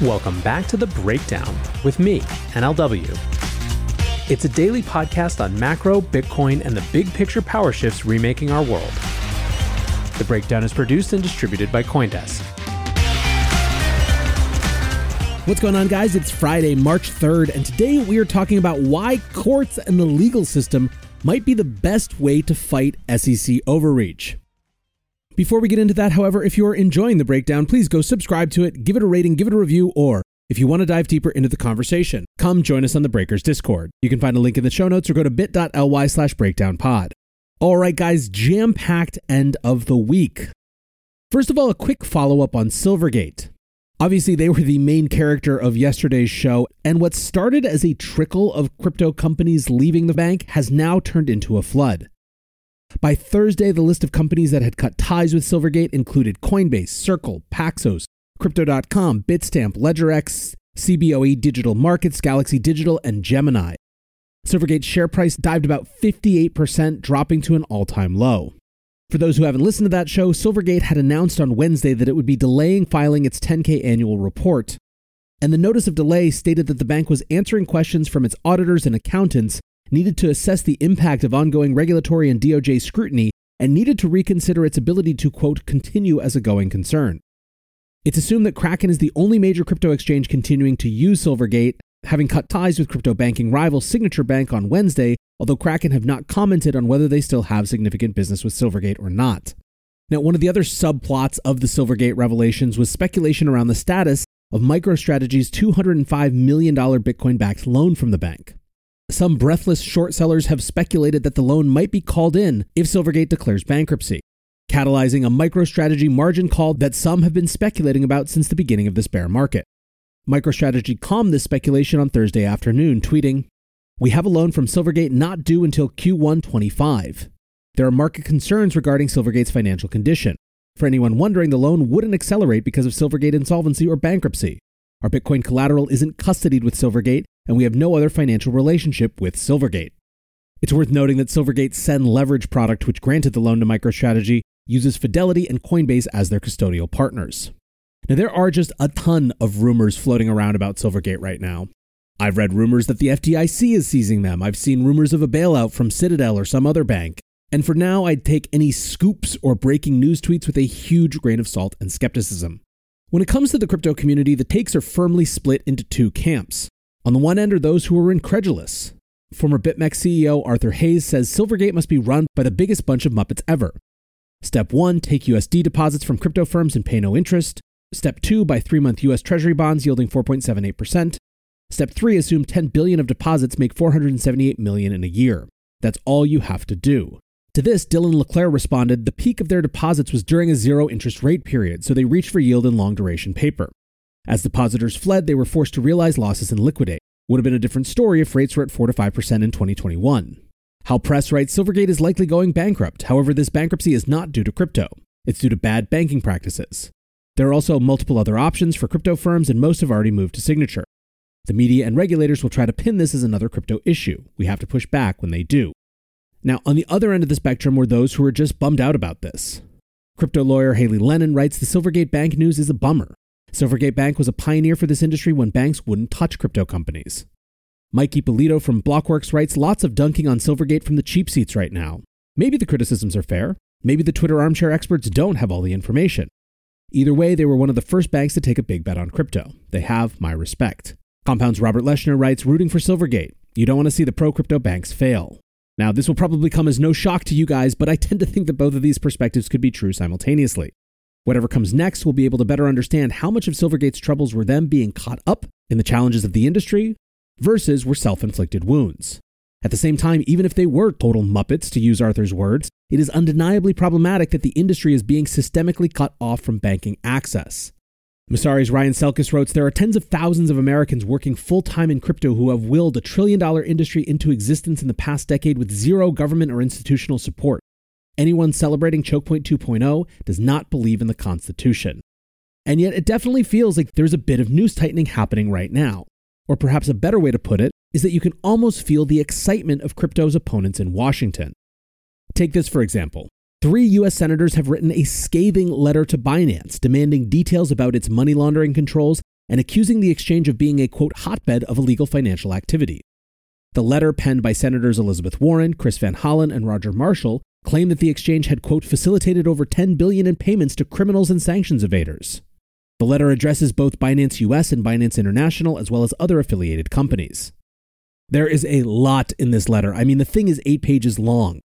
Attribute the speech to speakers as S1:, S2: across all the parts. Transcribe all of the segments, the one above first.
S1: Welcome back to The Breakdown with me, NLW. It's a daily podcast on macro, Bitcoin, and the big picture power shifts remaking our world. The Breakdown is produced and distributed by Coindesk.
S2: What's going on, guys? It's Friday, March 3rd, and today we are talking about why courts and the legal system might be the best way to fight SEC overreach. Before we get into that, however, if you're enjoying the breakdown, please go subscribe to it, give it a rating, give it a review, or if you want to dive deeper into the conversation, come join us on the Breakers Discord. You can find a link in the show notes or go to bit.ly slash breakdownpod. All right, guys, jam packed end of the week. First of all, a quick follow up on Silvergate. Obviously, they were the main character of yesterday's show, and what started as a trickle of crypto companies leaving the bank has now turned into a flood. By Thursday, the list of companies that had cut ties with Silvergate included Coinbase, Circle, Paxos, Crypto.com, Bitstamp, LedgerX, CBOE Digital Markets, Galaxy Digital, and Gemini. Silvergate's share price dived about 58%, dropping to an all time low. For those who haven't listened to that show, Silvergate had announced on Wednesday that it would be delaying filing its 10K annual report. And the notice of delay stated that the bank was answering questions from its auditors and accountants needed to assess the impact of ongoing regulatory and DOJ scrutiny, and needed to reconsider its ability to, quote, continue as a going concern. It's assumed that Kraken is the only major crypto exchange continuing to use Silvergate, having cut ties with crypto banking rival Signature Bank on Wednesday, although Kraken have not commented on whether they still have significant business with Silvergate or not. Now, one of the other subplots of the Silvergate revelations was speculation around the status of MicroStrategy's $205 million Bitcoin backed loan from the bank. Some breathless short sellers have speculated that the loan might be called in if Silvergate declares bankruptcy, catalyzing a MicroStrategy margin call that some have been speculating about since the beginning of this bear market. MicroStrategy calmed this speculation on Thursday afternoon, tweeting, We have a loan from Silvergate not due until Q1 25. There are market concerns regarding Silvergate's financial condition. For anyone wondering, the loan wouldn't accelerate because of Silvergate insolvency or bankruptcy. Our Bitcoin collateral isn't custodied with Silvergate, and we have no other financial relationship with Silvergate. It's worth noting that Silvergate's SEN Leverage product, which granted the loan to MicroStrategy, uses Fidelity and Coinbase as their custodial partners. Now, there are just a ton of rumors floating around about Silvergate right now. I've read rumors that the FDIC is seizing them. I've seen rumors of a bailout from Citadel or some other bank. And for now, I'd take any scoops or breaking news tweets with a huge grain of salt and skepticism. When it comes to the crypto community, the takes are firmly split into two camps. On the one end are those who are incredulous. Former BitMEX CEO Arthur Hayes says Silvergate must be run by the biggest bunch of Muppets ever. Step 1 Take USD deposits from crypto firms and pay no interest. Step 2 Buy three month US Treasury bonds yielding 4.78%. Step 3 Assume 10 billion of deposits make 478 million in a year. That's all you have to do. To this, Dylan LeClaire responded the peak of their deposits was during a zero interest rate period, so they reached for yield in long duration paper. As depositors fled, they were forced to realize losses and liquidate. Would have been a different story if rates were at 4 to 5% in 2021. Hal Press writes Silvergate is likely going bankrupt. However, this bankruptcy is not due to crypto, it's due to bad banking practices. There are also multiple other options for crypto firms, and most have already moved to Signature. The media and regulators will try to pin this as another crypto issue. We have to push back when they do. Now, on the other end of the spectrum were those who were just bummed out about this. Crypto lawyer Haley Lennon writes The Silvergate Bank news is a bummer. Silvergate Bank was a pioneer for this industry when banks wouldn't touch crypto companies. Mike Ippolito from Blockworks writes lots of dunking on Silvergate from the cheap seats right now. Maybe the criticisms are fair. Maybe the Twitter armchair experts don't have all the information. Either way, they were one of the first banks to take a big bet on crypto. They have my respect. Compound's Robert Leshner writes, rooting for Silvergate. You don't want to see the pro crypto banks fail. Now, this will probably come as no shock to you guys, but I tend to think that both of these perspectives could be true simultaneously. Whatever comes next, we'll be able to better understand how much of Silvergate's troubles were them being caught up in the challenges of the industry versus were self inflicted wounds. At the same time, even if they were total muppets, to use Arthur's words, it is undeniably problematic that the industry is being systemically cut off from banking access. Messari's Ryan Selkis wrote There are tens of thousands of Americans working full time in crypto who have willed a trillion dollar industry into existence in the past decade with zero government or institutional support. Anyone celebrating Chokepoint 2.0 does not believe in the Constitution. And yet, it definitely feels like there's a bit of news tightening happening right now. Or perhaps a better way to put it is that you can almost feel the excitement of crypto's opponents in Washington. Take this, for example. Three U.S. senators have written a scathing letter to Binance demanding details about its money laundering controls and accusing the exchange of being a quote hotbed of illegal financial activity. The letter penned by Senators Elizabeth Warren, Chris Van Hollen, and Roger Marshall claimed that the exchange had quote facilitated over 10 billion in payments to criminals and sanctions evaders. The letter addresses both Binance US and Binance International as well as other affiliated companies. There is a lot in this letter. I mean, the thing is 8 pages long.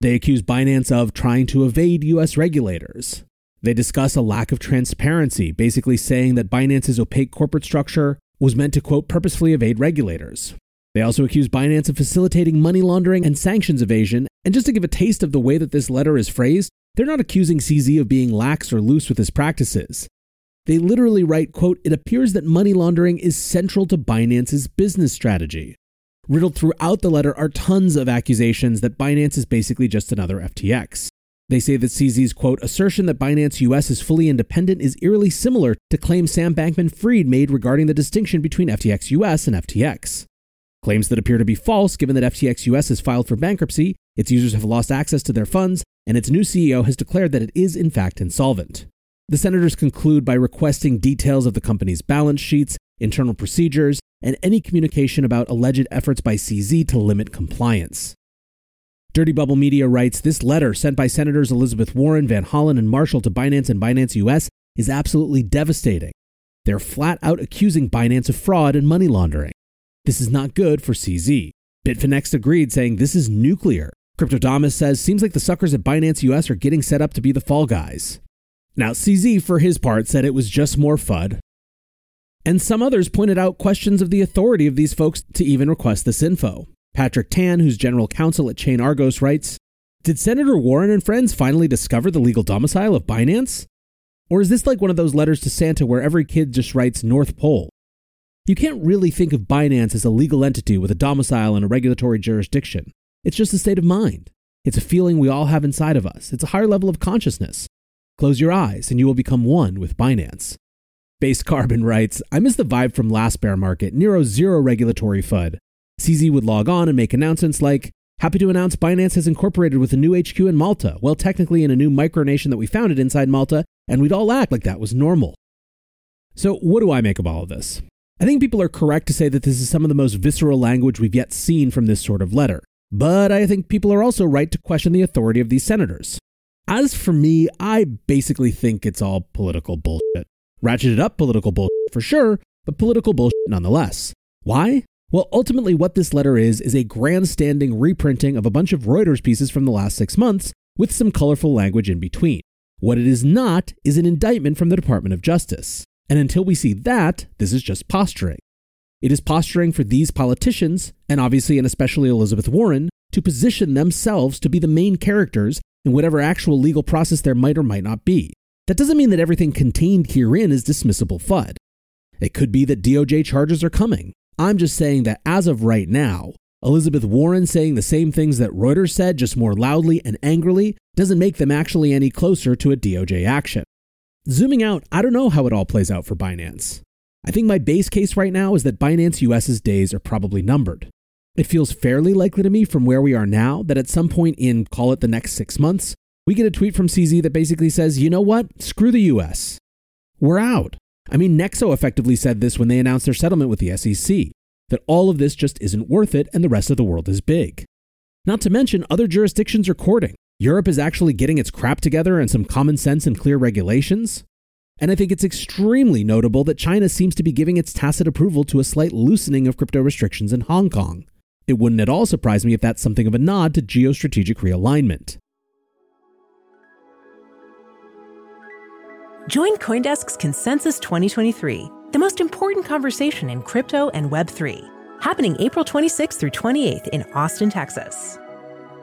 S2: They accuse Binance of trying to evade US regulators. They discuss a lack of transparency, basically saying that Binance's opaque corporate structure was meant to, quote, purposefully evade regulators. They also accuse Binance of facilitating money laundering and sanctions evasion. And just to give a taste of the way that this letter is phrased, they're not accusing CZ of being lax or loose with his practices. They literally write, quote, it appears that money laundering is central to Binance's business strategy. Riddled throughout the letter are tons of accusations that Binance is basically just another FTX. They say that CZ's quote assertion that Binance US is fully independent is eerily similar to claims Sam Bankman Fried made regarding the distinction between FTX US and FTX. Claims that appear to be false given that FTX US has filed for bankruptcy, its users have lost access to their funds, and its new CEO has declared that it is in fact insolvent. The senators conclude by requesting details of the company's balance sheets, internal procedures, and any communication about alleged efforts by CZ to limit compliance. Dirty Bubble Media writes This letter sent by Senators Elizabeth Warren, Van Hollen, and Marshall to Binance and Binance US is absolutely devastating. They're flat out accusing Binance of fraud and money laundering. This is not good for CZ. Bitfinex agreed, saying this is nuclear. Cryptodamus says seems like the suckers at Binance US are getting set up to be the fall guys. Now, CZ, for his part, said it was just more FUD. And some others pointed out questions of the authority of these folks to even request this info. Patrick Tan, who's general counsel at Chain Argos, writes Did Senator Warren and friends finally discover the legal domicile of Binance? Or is this like one of those letters to Santa where every kid just writes North Pole? You can't really think of Binance as a legal entity with a domicile and a regulatory jurisdiction. It's just a state of mind. It's a feeling we all have inside of us. It's a higher level of consciousness. Close your eyes and you will become one with Binance. Base Carbon writes I miss the vibe from last bear market, Nero zero regulatory FUD. CZ would log on and make announcements like, Happy to announce Binance has incorporated with a new HQ in Malta. Well, technically in a new micronation that we founded inside Malta, and we'd all act like that was normal. So, what do I make of all of this? I think people are correct to say that this is some of the most visceral language we've yet seen from this sort of letter. But I think people are also right to question the authority of these senators. As for me, I basically think it's all political bullshit. Ratcheted up political bullshit for sure, but political bullshit nonetheless. Why? Well, ultimately, what this letter is, is a grandstanding reprinting of a bunch of Reuters pieces from the last six months with some colorful language in between. What it is not is an indictment from the Department of Justice. And until we see that, this is just posturing. It is posturing for these politicians, and obviously and especially Elizabeth Warren, to position themselves to be the main characters in whatever actual legal process there might or might not be. That doesn't mean that everything contained herein is dismissible FUD. It could be that DOJ charges are coming. I'm just saying that as of right now, Elizabeth Warren saying the same things that Reuters said, just more loudly and angrily, doesn't make them actually any closer to a DOJ action. Zooming out, I don't know how it all plays out for Binance. I think my base case right now is that Binance US's days are probably numbered. It feels fairly likely to me from where we are now that at some point in, call it the next six months, we get a tweet from CZ that basically says, you know what? Screw the US. We're out. I mean, Nexo effectively said this when they announced their settlement with the SEC that all of this just isn't worth it and the rest of the world is big. Not to mention, other jurisdictions are courting. Europe is actually getting its crap together and some common sense and clear regulations. And I think it's extremely notable that China seems to be giving its tacit approval to a slight loosening of crypto restrictions in Hong Kong. It wouldn't at all surprise me if that's something of a nod to geostrategic realignment.
S3: Join Coindesk's Consensus 2023, the most important conversation in crypto and Web3, happening April 26th through 28th in Austin, Texas.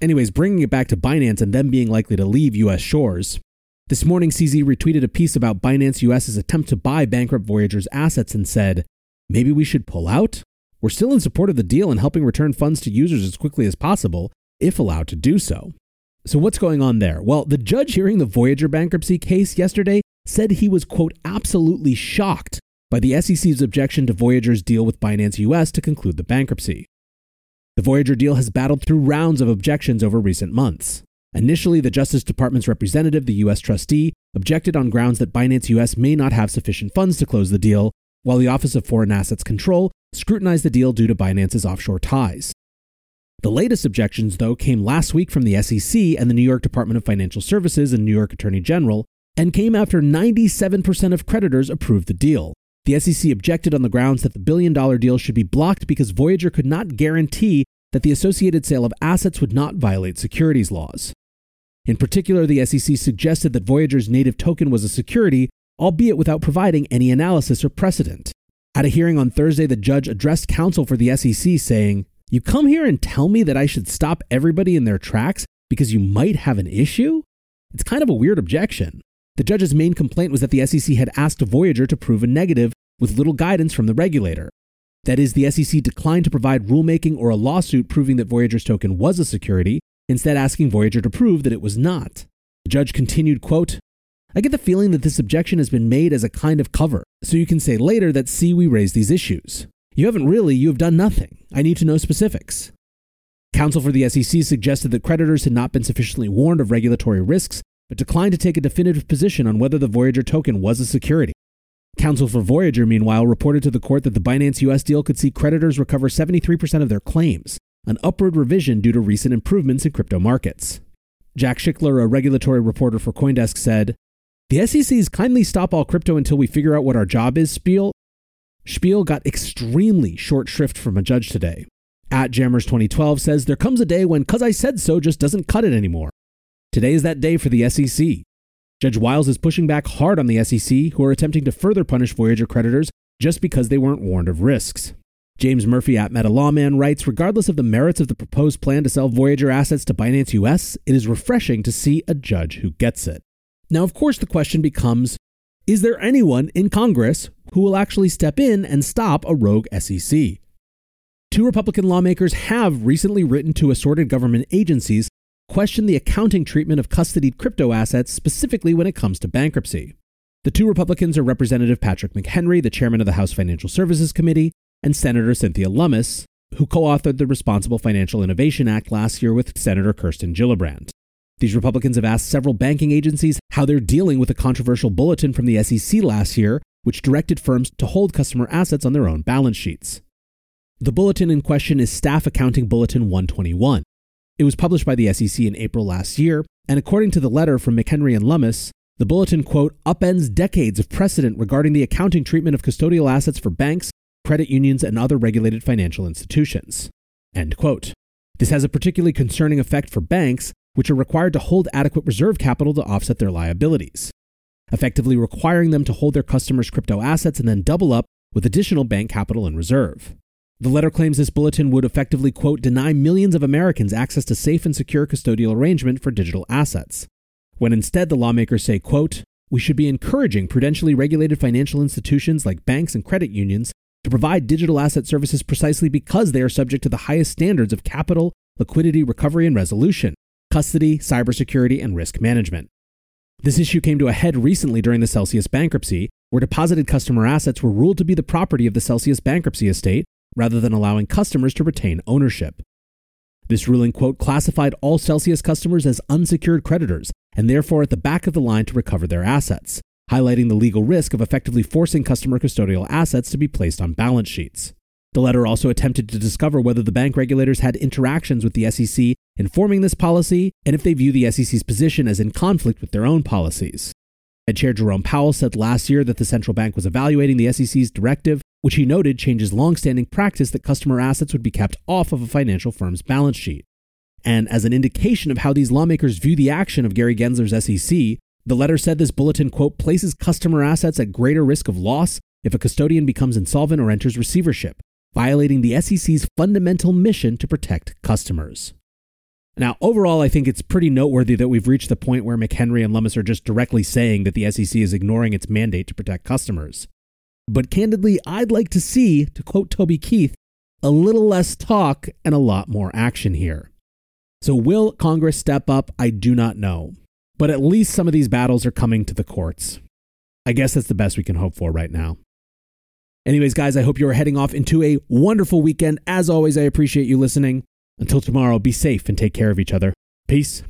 S2: Anyways, bringing it back to Binance and them being likely to leave US shores. This morning, CZ retweeted a piece about Binance US's attempt to buy bankrupt Voyager's assets and said, maybe we should pull out? we're still in support of the deal and helping return funds to users as quickly as possible, if allowed to do so. So, what's going on there? Well, the judge hearing the Voyager bankruptcy case yesterday said he was, quote, absolutely shocked by the SEC's objection to Voyager's deal with Binance US to conclude the bankruptcy. The Voyager deal has battled through rounds of objections over recent months. Initially, the Justice Department's representative, the U.S. trustee, objected on grounds that Binance US may not have sufficient funds to close the deal, while the Office of Foreign Assets Control scrutinized the deal due to Binance's offshore ties. The latest objections, though, came last week from the SEC and the New York Department of Financial Services and New York Attorney General, and came after 97% of creditors approved the deal. The SEC objected on the grounds that the billion dollar deal should be blocked because Voyager could not guarantee that the associated sale of assets would not violate securities laws. In particular, the SEC suggested that Voyager's native token was a security, albeit without providing any analysis or precedent. At a hearing on Thursday, the judge addressed counsel for the SEC, saying, You come here and tell me that I should stop everybody in their tracks because you might have an issue? It's kind of a weird objection. The judge's main complaint was that the SEC had asked Voyager to prove a negative with little guidance from the regulator. That is, the SEC declined to provide rulemaking or a lawsuit proving that Voyager's token was a security, instead asking Voyager to prove that it was not. The judge continued, quote, I get the feeling that this objection has been made as a kind of cover, so you can say later that see we raised these issues. You haven't really, you have done nothing. I need to know specifics. Counsel for the SEC suggested that creditors had not been sufficiently warned of regulatory risks, but declined to take a definitive position on whether the Voyager token was a security. Counsel for Voyager, meanwhile, reported to the court that the Binance US deal could see creditors recover 73% of their claims, an upward revision due to recent improvements in crypto markets. Jack Schickler, a regulatory reporter for Coindesk, said, The SEC's kindly stop all crypto until we figure out what our job is spiel. Spiel got extremely short shrift from a judge today. At Jammers 2012 says, There comes a day when cuz I said so just doesn't cut it anymore. Today is that day for the SEC. Judge Wiles is pushing back hard on the SEC, who are attempting to further punish Voyager creditors just because they weren't warned of risks. James Murphy at Meta Lawman writes Regardless of the merits of the proposed plan to sell Voyager assets to Binance US, it is refreshing to see a judge who gets it. Now, of course, the question becomes Is there anyone in Congress who will actually step in and stop a rogue SEC? Two Republican lawmakers have recently written to assorted government agencies question the accounting treatment of custodied crypto assets, specifically when it comes to bankruptcy. The two Republicans are Representative Patrick McHenry, the chairman of the House Financial Services Committee, and Senator Cynthia Lummis, who co authored the Responsible Financial Innovation Act last year with Senator Kirsten Gillibrand. These Republicans have asked several banking agencies how they're dealing with a controversial bulletin from the SEC last year, which directed firms to hold customer assets on their own balance sheets. The bulletin in question is Staff Accounting Bulletin 121. It was published by the SEC in April last year, and according to the letter from McHenry and Lummis, the bulletin, quote, upends decades of precedent regarding the accounting treatment of custodial assets for banks, credit unions, and other regulated financial institutions. End quote. This has a particularly concerning effect for banks, which are required to hold adequate reserve capital to offset their liabilities, effectively requiring them to hold their customers' crypto assets and then double up with additional bank capital in reserve. The letter claims this bulletin would effectively, quote, deny millions of Americans access to safe and secure custodial arrangement for digital assets. When instead the lawmakers say, quote, we should be encouraging prudentially regulated financial institutions like banks and credit unions to provide digital asset services precisely because they are subject to the highest standards of capital, liquidity, recovery, and resolution, custody, cybersecurity, and risk management. This issue came to a head recently during the Celsius bankruptcy, where deposited customer assets were ruled to be the property of the Celsius bankruptcy estate rather than allowing customers to retain ownership. This ruling, quote, classified all Celsius customers as unsecured creditors and therefore at the back of the line to recover their assets, highlighting the legal risk of effectively forcing customer custodial assets to be placed on balance sheets. The letter also attempted to discover whether the bank regulators had interactions with the SEC informing this policy and if they view the SEC's position as in conflict with their own policies. Fed Chair Jerome Powell said last year that the central bank was evaluating the SEC's directive which he noted changes longstanding practice that customer assets would be kept off of a financial firm's balance sheet. And as an indication of how these lawmakers view the action of Gary Gensler's SEC, the letter said this bulletin, quote, places customer assets at greater risk of loss if a custodian becomes insolvent or enters receivership, violating the SEC's fundamental mission to protect customers. Now, overall, I think it's pretty noteworthy that we've reached the point where McHenry and Lummis are just directly saying that the SEC is ignoring its mandate to protect customers. But candidly, I'd like to see, to quote Toby Keith, a little less talk and a lot more action here. So, will Congress step up? I do not know. But at least some of these battles are coming to the courts. I guess that's the best we can hope for right now. Anyways, guys, I hope you are heading off into a wonderful weekend. As always, I appreciate you listening. Until tomorrow, be safe and take care of each other. Peace.